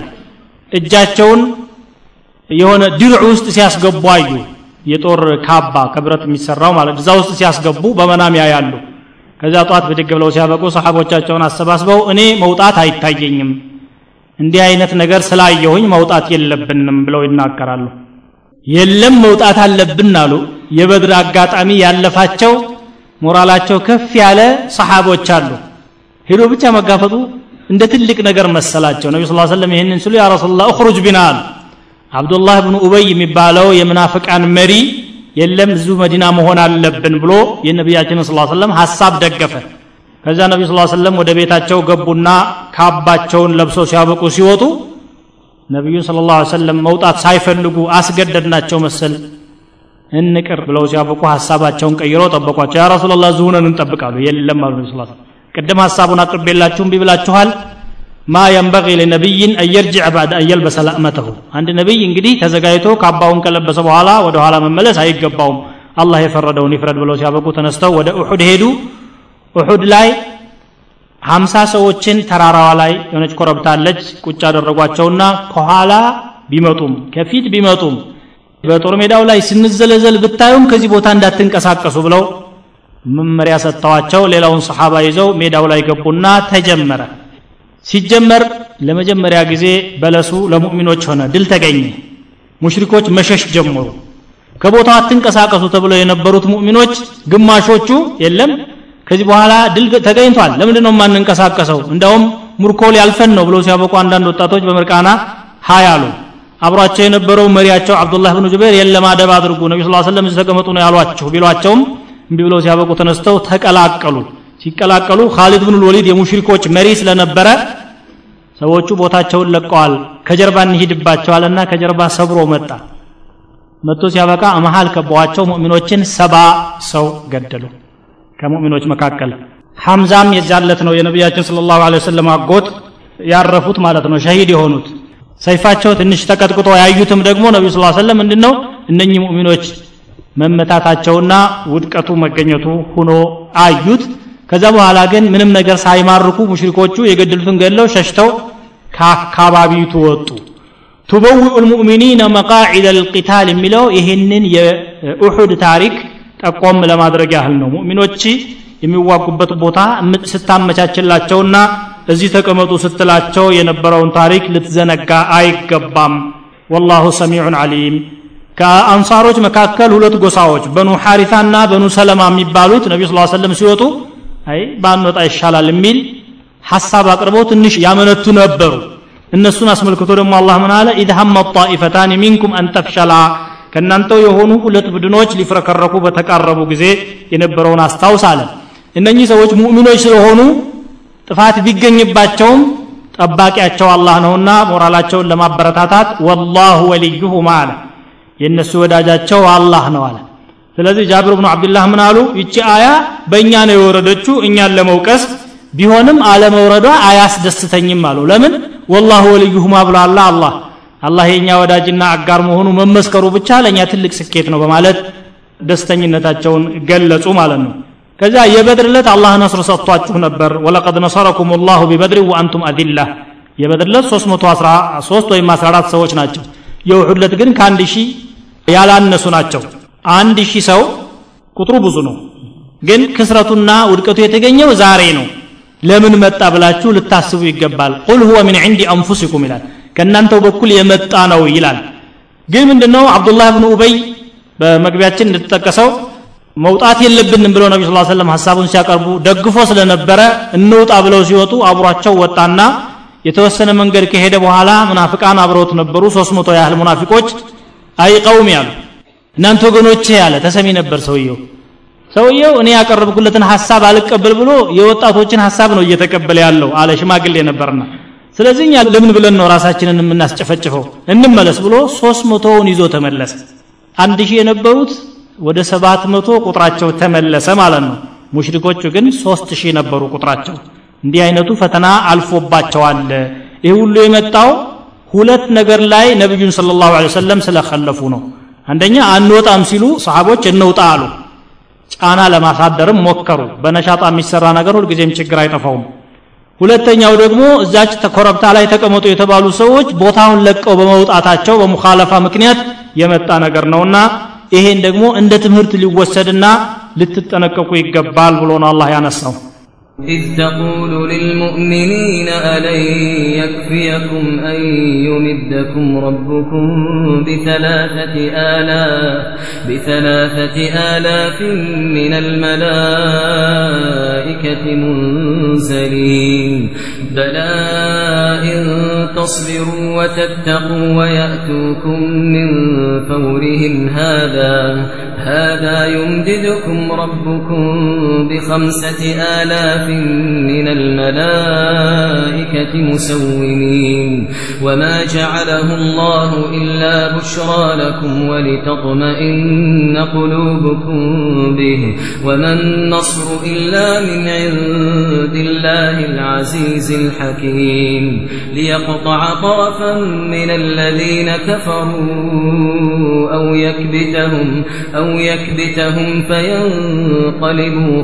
እጃቸውን የሆነ ድርዕ ውስጥ ሲያስገቡ አዩ። የጦር ካባ ከብረት የሚሰራው ማለት እዛ ውስጥ ሲያስገቡ በመናም ያያሉ። ከዚያ ጠዋት ብድግ ብለው ሲያበቁ ሰሓቦቻቸውን አሰባስበው እኔ መውጣት አይታየኝም እንዲህ አይነት ነገር ስላየሁኝ መውጣት የለብንም ብለው ይናገራሉ። የለም መውጣት አለብን አሉ። የበድር አጋጣሚ ያለፋቸው ሞራላቸው ከፍ ያለ ሰሓቦች አሉ። ሄዶ ብቻ መጋፈጡ እንደ ትልቅ ነገር መሰላቸው። ነቢ ስ ሰለም ይህንን ስሉ ያ ረሱላህ እኽሩጅ ቢና አሉ። አብዱላህ ብኑ ኡበይ የሚባለው የምናፍቃን መሪ የለም እዙ መዲና መሆን አለብን ብሎ የነቢያችንን ስ ሰለም ሀሳብ ደገፈ ከዛ ነቢ ስ ሰለም ወደ ቤታቸው ገቡና ካባቸውን ለብሰው ሲያበቁ ሲወጡ ነቢዩን ስለ ላ ሰለም መውጣት ሳይፈልጉ አስገደድናቸው መሰል። እንቅር ብለው ሲያበቁ ሀሳባቸውን ቀይረው ጠበቋቸው። ያ ረሱላላ ዝሁነን እንጠብቃሉ። የለም አሉ ነቢ ስ ቅድም ሀሳቡን አቅርቤላችሁም ቢብላችኋል። ማ የንበቂ ለነቢይን አየርጅዕ ባዕድ አየልበሰ ላእመተሁ አንድ ነቢይ እንግዲህ ተዘጋጅቶ ካባውን ከለበሰ በኋላ ወደ ኋላ መመለስ አይገባውም። አላህ የፈረደውን ይፍረድ ብለው ሲያበቁ ተነስተው ወደ ኡሑድ ሄዱ ኡሑድ ላይ ሀምሳ ሰዎችን ተራራዋ ላይ የሆነች ኮረብታለች ቁጭ አደረጓቸውና ከኋላ ቢመጡም ከፊት ቢመጡም በጦር ሜዳው ላይ ስንዘለዘል ብታዩም ከዚህ ቦታ እንዳትንቀሳቀሱ ብለው መመሪያ ሰጥተዋቸው ሌላውን ሰሓባ ይዘው ሜዳው ላይ ገቡና ተጀመረ። ሲጀመር ለመጀመሪያ ጊዜ በለሱ ለሙእሚኖች ሆነ ድል ተገኘ። ሙሽሪኮች መሸሽ ጀመሩ። ከቦታው አትንቀሳቀሱ ተብለው የነበሩት ሙእሚኖች ግማሾቹ የለም ከዚህ በኋላ ድል ተገኝቷል። ለምንድን ነው የማንንቀሳቀሰው? እንዳውም ምርኮ ሊያልፈን ነው ብሎ ሲያበቁ አንዳንድ ወጣቶች በምርቃና ሀይ አሉ። አብሯቸው የነበረው መሪያቸው አብዱላህ ብኑ ጁበይር የለም አደብ አድርጉ ነቢ ስ እዚህ ተቀመጡ ነው ያሏችሁ ቢሏቸውም እምቢ ብለው ሲያበቁ ተነስተው ተቀላቀሉ። ሲቀላቀሉ ካሊድ ብን ወሊድ የሙሽሪኮች መሪ ስለነበረ ሰዎቹ ቦታቸውን ለቀዋል ከጀርባ እንሂድባቸዋልና ከጀርባ ሰብሮ መጣ። መጥቶ ሲያበቃ መሀል ከበዋቸው ሙእሚኖችን ሰባ ሰው ገደሉ ከሙእሚኖች መካከል ሐምዛም የዛለት ነው የነቢያችን ስለ ላሁ ወሰለም አጎት ያረፉት ማለት ነው ሸሂድ የሆኑት። ሰይፋቸው ትንሽ ተቀጥቅጦ ያዩትም ደግሞ ነቢዩ ስ ሰለም ምንድን ነው እነኚህ ሙእሚኖች መመታታቸውና ውድቀቱ መገኘቱ ሁኖ አዩት። ከዛ በኋላ ግን ምንም ነገር ሳይማርኩ ሙሽሪኮቹ የገደሉትን ገድለው ሸሽተው ከአካባቢቱ ወጡ። ቱበውኡ ልሙእሚኒነ መቃዒደ ልቂታል የሚለው ይህንን የኡሑድ ታሪክ ጠቆም ለማድረግ ያህል ነው። ሙእሚኖች የሚዋጉበት ቦታ ስታመቻችላቸውና እዚህ ተቀመጡ ስትላቸው የነበረውን ታሪክ ልትዘነጋ አይገባም። ወላሁ ሰሚዑን አሊም ከአንሳሮች መካከል ሁለት ጎሳዎች በኑ ሐሪታና በኑ ሰለማ የሚባሉት ነቢዩ ስ ሰለም ሲወጡ አይ ባንወጣ ይሻላል የሚል ሐሳብ አቅርበው ትንሽ ያመነቱ ነበሩ። እነሱን አስመልክቶ ደግሞ አላህ ምን አለ? ኢድ ሀመ ጣኢፈታን ሚንኩም አን ተፍሸላ ከእናንተው የሆኑ ሁለት ቡድኖች ሊፍረከረኩ በተቃረቡ ጊዜ የነበረውን አስታውስ አለ። እነኚህ ሰዎች ሙእሚኖች ስለሆኑ ጥፋት ቢገኝባቸውም ጠባቂያቸው አላህ ነውና ሞራላቸውን ለማበረታታት ወላሁ ወልዩሁማ አለ። የእነሱ ወዳጃቸው አላህ ነው አለ። ስለዚህ ጃብር ብኑ አብድላህ ምን አሉ? ይቺ አያ በእኛ ነው የወረደችው እኛን ለመውቀስ ቢሆንም አለመውረዷ አያስደስተኝም አሉ። ለምን? ወላሁ ወልዩሁማ ብሏላ አላህ አላህ የእኛ ወዳጅና አጋር መሆኑ መመስከሩ ብቻ ለእኛ ትልቅ ስኬት ነው በማለት ደስተኝነታቸውን ገለጹ ማለት ነው። ከዚያ የበድር ዕለት አላህ ነስር ሰጥቷችሁ ነበር። ወለቀድ ነሰረኩም ላሁ ቢበድር ወአንቱም አዲላ የበድር ዕለት 313 ወይም 14 ሰዎች ናቸው። የውሑድ ዕለት ግን ከአንድ ሺህ ያላነሱ ናቸው። አንድ ሺህ ሰው ቁጥሩ ብዙ ነው። ግን ክስረቱና ውድቀቱ የተገኘው ዛሬ ነው። ለምን መጣ ብላችሁ ልታስቡ ይገባል። ቁል ሁወ ምን ዕንዲ አንፉሲኩም ይላል ከእናንተው በኩል የመጣ ነው ይላል። ግን ምንድነው? አብዱላህ ብን ኡበይ በመግቢያችን እንደተጠቀሰው መውጣት የለብንም ብለው ነቢ ስ ሰለም ሀሳቡን ሲያቀርቡ ደግፎ ስለነበረ እንውጣ ብለው ሲወጡ አብሯቸው ወጣና የተወሰነ መንገድ ከሄደ በኋላ ሙናፍቃን አብረውት ነበሩ። ሶስት ያህል ሙናፊቆች አይ ቀውም ያሉ። እናንተ ወገኖቼ ያለ ተሰሚ ነበር ሰውየው። ሰውየው እኔ ያቀረብኩለትን ሀሳብ አልቀበል ብሎ የወጣቶችን ሀሳብ ነው እየተቀበለ ያለው አለ ሽማግሌ ነበርና ስለዚህ እኛ ለምን ብለን ነው ራሳችንን የምናስጨፈጭፈው? እንመለስ ብሎ ሶስት መቶውን ይዞ ተመለሰ። አንድ ሺህ የነበሩት ወደ ሰባት መቶ ቁጥራቸው ተመለሰ ማለት ነው። ሙሽሪኮቹ ግን ሶስት ሺህ ነበሩ ቁጥራቸው። እንዲህ አይነቱ ፈተና አልፎባቸዋል። ይህ ሁሉ የመጣው ሁለት ነገር ላይ ነቢዩን ስለ ላሁ ሰለም ስለከለፉ ነው። አንደኛ አንወጣም ሲሉ ሰሃቦች እንውጣ አሉ። ጫና ለማሳደርም ሞከሩ። በነሻጣ የሚሰራ ነገር ሁልጊዜም ችግር አይጠፋውም ሁለተኛው ደግሞ እዛች ኮረብታ ላይ ተቀመጡ የተባሉ ሰዎች ቦታውን ለቀው በመውጣታቸው በሙኻለፋ ምክንያት የመጣ ነገር ነውና ይሄን ደግሞ እንደ ትምህርት ሊወሰድና ልትጠነቀቁ ይገባል ብሎ ነው አላህ ያነሳው إذ تقول للمؤمنين ألن يكفيكم أن يمدكم ربكم بثلاثة آلاف بثلاثة آلاف من الملائكة منزلين. بلى إن تصبروا وتتقوا ويأتوكم من فورهم. هذا هذا يمددكم ربكم بخمسة آلاف من الملائكة مسومين. وما جعله الله إلا بشرى لكم ولتطمئن قلوبكم به. وما النصر إلا من عند الله العزيز الحكيم. ليقطع طرفا من الذين كفروا أو يكبتهم أو يكبتهم فينقلبوا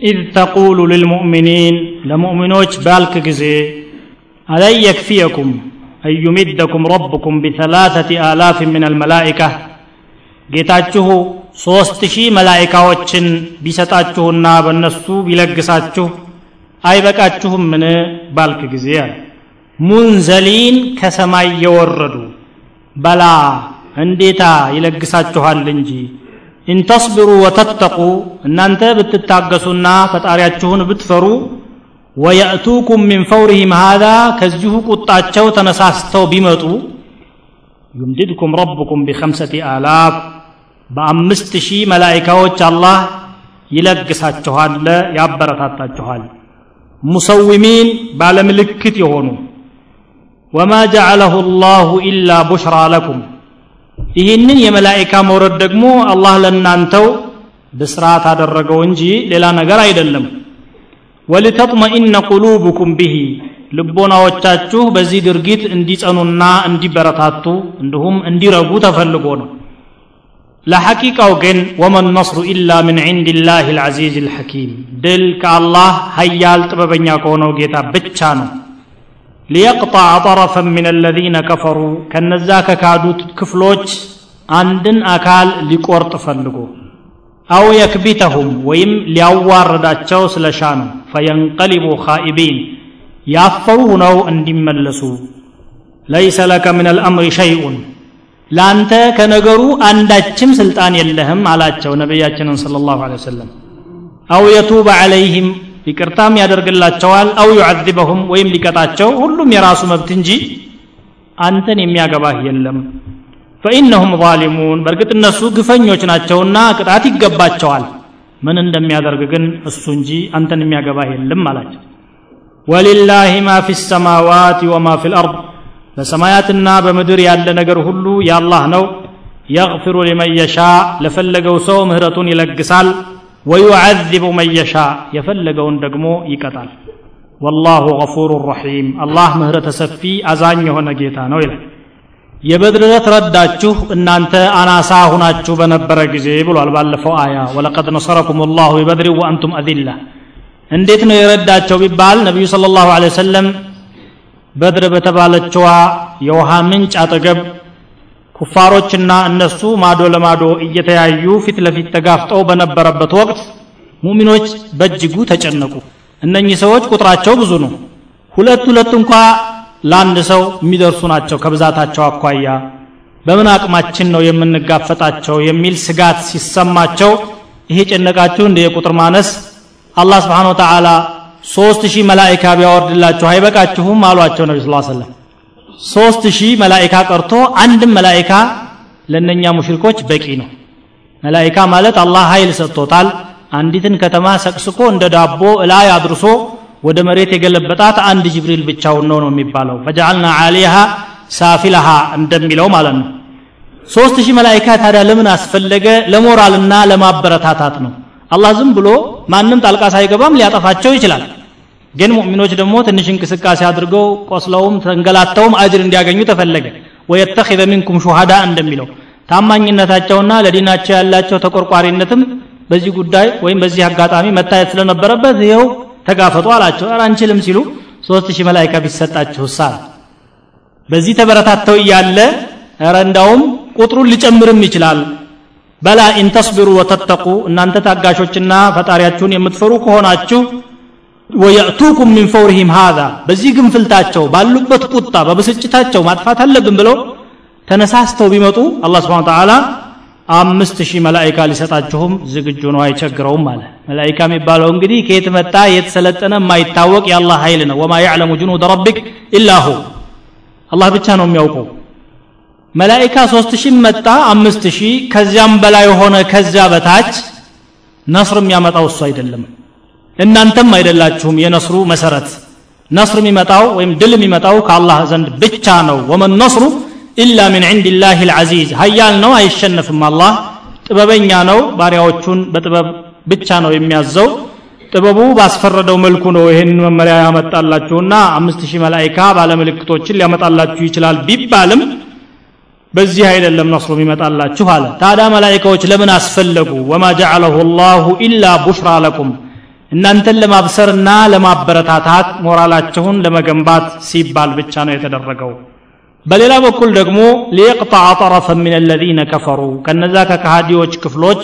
ኢዝ ተቁሉ ልልሙእሚኒን ለሙእሚኖች ባልክ ጊዜ አለን የክፍየኩም أن يمدكم ربكم بثلاثة آلاف من الملائكة ጌታችሁ ሦስት ሺህ መላይካዎችን ቢሰጣችሁና በእነሱ ቢለግሳችሁ አይበቃችሁምን ባልክ ጊዜ አለ። ሙንዘሊን ከሰማይ የወረዱ በላ እንዴታ ይለግሳችኋል እንጂ ኢንተስብሩ ወተተቁ እናንተ ብትታገሱና ፈጣሪያችሁን ብትፈሩ ወየእቱኩም ሚን ፈውሪህም ሃዛ ከዚሁ ቁጣቸው ተነሳስተው ቢመጡ ዩምድድኩም ረብኩም ቢከምሰቲ አላፍ በአምስት ሺህ መላይካዎች አላህ ይለግሳችኋል ያበረታታችኋል ሙሰዊሚን ባለምልክት የሆኑ ወማ ጀዐለሁ ላሁ ኢላ ቡሽራ ለኩም ይህንን የመላይካ መውረድ ደግሞ አላህ ለእናንተው ብስራት አደረገው እንጂ ሌላ ነገር አይደለም። ወሊተጥመኢነ ቁሉብኩም ብሂ ልቦናዎቻችሁ በዚህ ድርጊት እንዲጸኑና እንዲበረታቱ እንዲሁም እንዲረጉ ተፈልጎ ነው። ለሐቂቃው ግን ወመን ነስሩ ኢላ ምን ዒንድላህ ልዓዚዝ ልሐኪም ድል ከአላህ ሀያል ጥበበኛ ከሆነው ጌታ ብቻ ነው ሊየቅጣዕ ጠረፈን ምን አለዚነ ከፈሩ ከነዛ ከካዱት ክፍሎች አንድን አካል ሊቆርጥ ፈልጎ አው የክቢተሁም ወይም ሊያዋርዳቸው ስለሻ ነው ፈየንቀሊቡ ኻኢቢን ያፈሩ ሁነው እንዲመለሱ ለይሰ ለከ ምን አልአምሪ ሸይኡን ለአንተ ከነገሩ አንዳችም ስልጣን የለህም አላቸው ነቢያችንን ስለ ላሁ ወሰለም አው የቱበ ዐለይህም ይቅርታም ያደርግላቸዋል። አው ዩዓዚበሁም ወይም ሊቀጣቸው ሁሉም የራሱ መብት እንጂ አንተን የሚያገባህ የለም። ፈኢነሁም ዛሊሙን በእርግጥ እነሱ ግፈኞች ናቸውና ቅጣት ይገባቸዋል። ምን እንደሚያደርግ ግን እሱ እንጂ አንተን የሚያገባህ የለም አላቸው። ወሊላህ ማ ፊ ሰማዋት ወማ ፊ ልአርድ በሰማያትና በምድር ያለ ነገር ሁሉ የአላህ ነው። የግፊሩ ሊመን የሻ ለፈለገው ሰው ምህረቱን ይለግሳል ወዩዓዚቡ መን የሻ የፈለገውን ደግሞ ይቀጣል። ወላሁ ገፉሩ ረሒም አላህ ምህረተ ሰፊ አዛኝ የሆነ ጌታ ነው ይላል። የበድር ዕለት ረዳችሁ እናንተ አናሳ ሁናችሁ በነበረ ጊዜ ብሏል ባለፈው አያ። ወለቀድ ነሰረኩም ላሁ ቢበድር ወአንቱም አዚላ። እንዴት ነው የረዳቸው ቢባል ነቢዩ ስለ ላሁ ወሰለም በድር በተባለችዋ የውሃ ምንጭ አጠገብ ኩፋሮችና እነሱ ማዶ ለማዶ እየተያዩ ፊት ለፊት ተጋፍጠው በነበረበት ወቅት ሙሚኖች በእጅጉ ተጨነቁ። እነኚህ ሰዎች ቁጥራቸው ብዙ ነው። ሁለት ሁለት እንኳ ለአንድ ሰው የሚደርሱ ናቸው ከብዛታቸው አኳያ። በምን አቅማችን ነው የምንጋፈጣቸው የሚል ስጋት ሲሰማቸው ይሄ ጨነቃችሁ እንደ የቁጥር ማነስ? አላህ ስብሓን ወተዓላ ሶስት ሺህ መላይካ ቢያወርድላችሁ አይበቃችሁም አሏቸው ነቢ ስ ሰለም ሶስት ሺህ መላይካ ቀርቶ አንድም መላይካ ለእነኛ ሙሽሪኮች በቂ ነው። መላይካ ማለት አላህ ኃይል ሰጥቶታል። አንዲትን ከተማ ሰቅስቆ እንደ ዳቦ እላይ አድርሶ ወደ መሬት የገለበጣት አንድ ጅብሪል ብቻውን ነው ነው የሚባለው። ፈጀዓልና ዓሊሃ ሳፊለሃ እንደሚለው ማለት ነው። ሶስት ሺህ መላይካ ታዲያ ለምን አስፈለገ? ለሞራልና ለማበረታታት ነው። አላህ ዝም ብሎ ማንም ጣልቃ ሳይገባም ሊያጠፋቸው ይችላል ግን ሙእሚኖች ደግሞ ትንሽ እንቅስቃሴ አድርገው ቆስለውም ተንገላተውም አጅር እንዲያገኙ ተፈለገ። ወየተኺዘ ሚንኩም ሹሃዳ እንደሚለው ታማኝነታቸውና ለዲናቸው ያላቸው ተቆርቋሪነትም በዚህ ጉዳይ ወይም በዚህ አጋጣሚ መታየት ስለነበረበት ይኸው ተጋፈጡ አላቸው። ኧረ አንችልም ሲሉ ሶስት ሺህ መላይካ ቢሰጣችሁ ሳል በዚህ ተበረታተው እያለ ኧረ እንዳውም ቁጥሩን ሊጨምርም ይችላል። በላ ኢንተስቢሩ ወተተቁ እናንተ ታጋሾችና ፈጣሪያችሁን የምትፈሩ ከሆናችሁ ወየእቱኩም ሚን ፈውሪሂም ሃዛ በዚህ ግንፍልታቸው ባሉበት ቁጣ በብስጭታቸው ማጥፋት አለብን ብለው ተነሳስተው ቢመጡ አላህ ስብሓን ተዓላ አምስት ሺህ መላይካ ሊሰጣችሁም ዝግጁ ነው አይቸግረውም አለ። መላይካ የሚባለው እንግዲህ ከየት መጣ የት ሰለጠነ የማይታወቅ የአላህ ኃይል ነው። ወማ ያዕለሙ ጅኑድ ረቢክ ኢላሁ አላህ ብቻ ነው የሚያውቀው። መላይካ ሶስት ሺህ መጣ አምስት ሺህ ከዚያም በላይ ሆነ ከዚያ በታች ነስር የሚያመጣው እሱ አይደለም እናንተም አይደላችሁም የነስሩ መሰረት። ነስር የሚመጣው ወይም ድል የሚመጣው ከአላህ ዘንድ ብቻ ነው። ወመን ነስሩ ኢላ ምን ዕንድላህ ልዓዚዝ ሀያል ነው አይሸነፍም አላህ። ጥበበኛ ነው ባሪያዎቹን በጥበብ ብቻ ነው የሚያዘው። ጥበቡ ባስፈረደው መልኩ ነው ይህን መመሪያ ያመጣላችሁና አምስት ሺህ መላይካ ባለምልክቶችን ሊያመጣላችሁ ይችላል ቢባልም በዚህ አይደለም ነስሩ የሚመጣላችሁ አለ። ታዲያ መላይካዎች ለምን አስፈለጉ? ወማ ጀዐለሁ ላሁ ኢላ ቡሽራ ለኩም እናንተን ለማብሰርና ለማበረታታት ሞራላችሁን ለመገንባት ሲባል ብቻ ነው የተደረገው። በሌላ በኩል ደግሞ ሊየቅጣዕ ጠረፈን ምን አለዚነ ከፈሩ ከነዛ ከካሃዲዎች ክፍሎች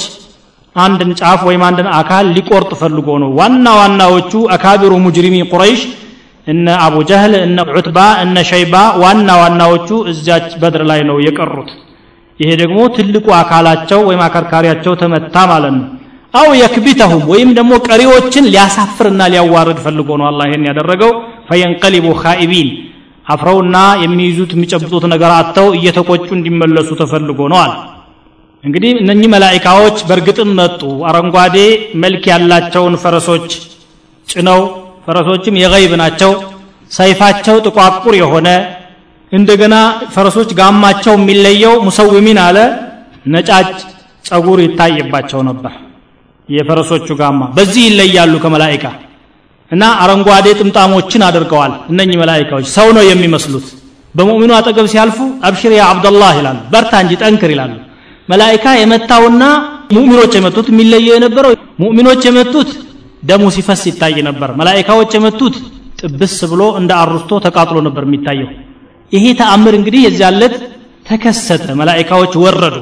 አንድን ጫፍ ወይም አንድን አካል ሊቆርጥ ፈልጎ ነው። ዋና ዋናዎቹ አካቢሩ ሙጅሪሚ ቁረይሽ እነ አቡ ጀህል እነ ዑትባ እነ ሸይባ ዋና ዋናዎቹ እዚያች በድር ላይ ነው የቀሩት። ይሄ ደግሞ ትልቁ አካላቸው ወይም አከርካሪያቸው ተመታ ማለት ነው አው የክቢተሁም ወይም ደግሞ ቀሪዎችን ሊያሳፍርና ሊያዋርድ ፈልጎ ነው አላህ ይሄን ያደረገው። ፈየንቀሊቡ ካኢቢን አፍረውና የሚይዙት የሚጨብጡት ነገር አጥተው እየተቆጩ እንዲመለሱ ተፈልጎ አለ። እንግዲህ እነኚህ መላኢካዎች በእርግጥም መጡ። አረንጓዴ መልክ ያላቸውን ፈረሶች ጭነው ፈረሶችም የገይብ ናቸው። ሰይፋቸው ጥቋቁር የሆነ እንደገና ፈረሶች ጋማቸው የሚለየው ሙሰውሚን አለ። ነጫጭ ጸጉር ይታይባቸው ነበር የፈረሶቹ ጋማ በዚህ ይለያሉ ከመላኢካ እና አረንጓዴ ጥምጣሞችን አድርገዋል። እነኚህ መላኢካዎች ሰው ነው የሚመስሉት። በሙእሚኑ አጠገብ ሲያልፉ አብሽር ያ አብደላህ ይላሉ። በርታ እንጂ ጠንክር ይላሉ። መላኢካ የመታውና ሙእሚኖች የመቱት የሚለየው የነበረው ሙእሚኖች የመቱት ደሙ ሲፈስ ይታይ ነበር። መላኢካዎች የመቱት ጥብስ ብሎ እንደ አሩስቶ ተቃጥሎ ነበር የሚታየው። ይሄ ተአምር እንግዲህ የዚያለት ተከሰተ። መላኢካዎች ወረዱ።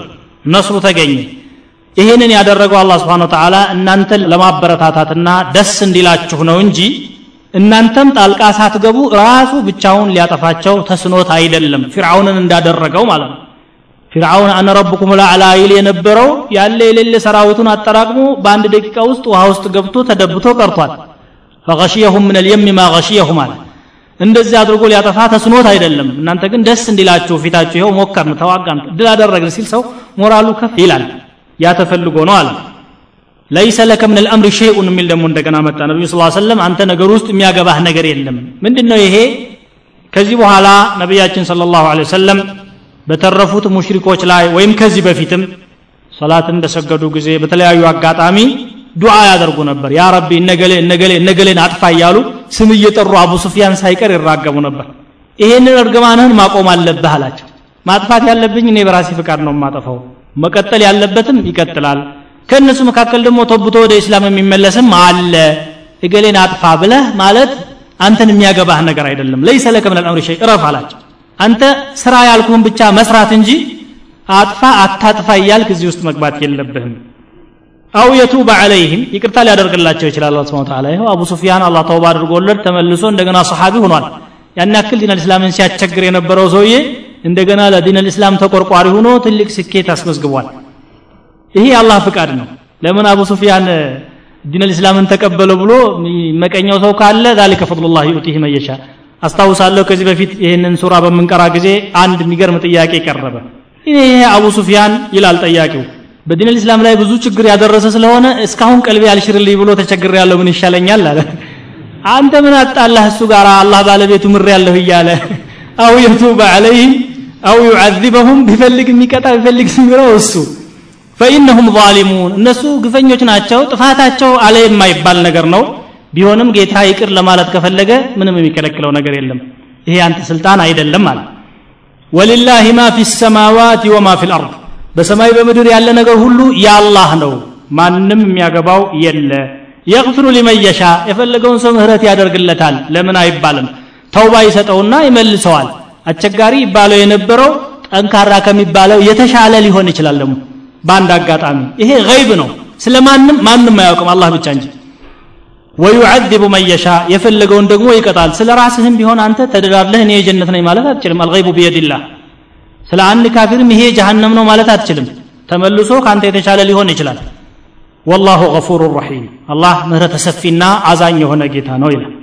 ነስሩ ተገኘ ይህንን ያደረገው አላህ ስብሓን ተዓላ እናንተን ለማበረታታትና ደስ እንዲላችሁ ነው እንጂ እናንተም ጣልቃ ሳትገቡ ራሱ ብቻውን ሊያጠፋቸው ተስኖት አይደለም ፊርዓውንን እንዳደረገው ማለት ነው። ፊርዓውን አነ ረብኩም ላዕላ ይል የነበረው ያለ የሌለ ሰራዊቱን አጠራቅሞ በአንድ ደቂቃ ውስጥ ውሃ ውስጥ ገብቶ ተደብቶ ቀርቷል። ፈገሽየሁም ምን ልየም ማ ገሽየሁም አለ እንደዚህ አድርጎ ሊያጠፋ ተስኖት አይደለም። እናንተ ግን ደስ እንዲላችሁ ፊታችሁ ይኸው ሞከርን ተዋጋን ድል አደረግን ሲል ሰው ሞራሉ ከፍ ይላል ያ ተፈልጎ ነው አለ። ለይሰ ለከ ምን ልአምር ሸይኡን የሚል ደግሞ እንደገና መጣ። ነቢዩ ስ ሰለም አንተ ነገር ውስጥ የሚያገባህ ነገር የለም። ምንድን ነው ይሄ? ከዚህ በኋላ ነቢያችን ስለ ላሁ ወሰለም በተረፉት ሙሽሪኮች ላይ ወይም ከዚህ በፊትም ሰላትን በሰገዱ ጊዜ በተለያዩ አጋጣሚ ዱዓ ያደርጉ ነበር። ያ ረቢ እነገሌ እነገሌ እነገሌን አጥፋ እያሉ ስም እየጠሩ አቡ ሱፊያን ሳይቀር ይራገሙ ነበር። ይሄንን እርግማንህን ማቆም አለብህ አላቸው። ማጥፋት ያለብኝ እኔ በራሴ ፍቃድ ነው የማጠፋው መቀጠል ያለበትም ይቀጥላል። ከእነሱ መካከል ደግሞ ተብቶ ወደ እስላም የሚመለስም አለ። እገሌን አጥፋ ብለህ ማለት አንተን የሚያገባህ ነገር አይደለም። ለይሰ ለከ ምን አልአምሪ ሸይ እረፍ አላቸው። አንተ ስራ ያልኩህን ብቻ መስራት እንጂ አጥፋ አታጥፋ እያልክ እዚህ ውስጥ መግባት የለብህም። አው የቱበ አለይህም ይቅርታ ሊያደርግላቸው ይችላል አላ ስብን ታላ ይኸው አቡ ሱፊያን አላህ ተውባ አድርጎለት ተመልሶ እንደገና ሰሓቢ ሆኗል። ያን ያክል ዲን ልእስላምን ሲያስቸግር የነበረው ሰውዬ እንደገና ለዲን ልእስላም ተቆርቋሪ ሆኖ ትልቅ ስኬት አስመዝግቧል። ይሄ የአላህ ፍቃድ ነው። ለምን አቡ ሱፊያን ዲን ልእስላምን ተቀበለ ብሎ መቀኛው ሰው ካለ ዛሊከ ፈضሉላህ ዩእቲህ መየሻ አስታውሳለሁ ከዚህ በፊት ይህንን ሱራ በምንቀራ ጊዜ አንድ የሚገርም ጥያቄ ቀረበ። ይሄ አቡ ሱፊያን ይላል ጠያቂው በዲን ልእስላም ላይ ብዙ ችግር ያደረሰ ስለሆነ እስካሁን ቀልቤ አልሽርልኝ ብሎ ተቸግር ያለው ምን ይሻለኛል አለ። አንተ ምን አጣላህ እሱ ጋር አላህ ባለቤቱ ምር ያለሁ እያለ አው የቱበ አለይህም አው ዩዓዚበሁም ቢፈልግ የሚቀጣ ቢፈልግ ሲምረው እሱ። ፈኢነሁም ዛሊሙን እነሱ ግፈኞች ናቸው ጥፋታቸው አለ የማይባል ነገር ነው። ቢሆንም ጌታ ይቅር ለማለት ከፈለገ ምንም የሚከለክለው ነገር የለም። ይሄ አንተ ስልጣን አይደለም አለ። ወሊላህ ማ ፊ ሰማዋት ወማ ፊ ልአርድ በሰማይ በምድር ያለ ነገር ሁሉ የአላህ ነው ማንም የሚያገባው የለ። የግፍሩ ሊመን የሻ የፈለገውን ሰው ምህረት ያደርግለታል። ለምን አይባልም? ተውባ ይሰጠውና ይመልሰዋል አስቸጋሪ ይባለው የነበረው ጠንካራ ከሚባለው የተሻለ ሊሆን ይችላል ደግሞ በአንድ አጋጣሚ። ይሄ ገይብ ነው። ስለ ማንም ማንም አያውቅም አላህ ብቻ እንጂ። ወዩዓዚቡ መን የሻ የፈለገውን ደግሞ ይቀጣል። ስለ ራስህም ቢሆን አንተ ተደዳድለህ እኔ የጀነት ነኝ ማለት አትችልም። አልገይቡ ቢየድላህ ስለ አንድ ካፊርም ይሄ ጀሃነም ነው ማለት አትችልም። ተመልሶ ከአንተ የተሻለ ሊሆን ይችላል። ወላሁ ገፉሩ ረሒም። አላህ ምህረተ ሰፊና አዛኝ የሆነ ጌታ ነው ይላል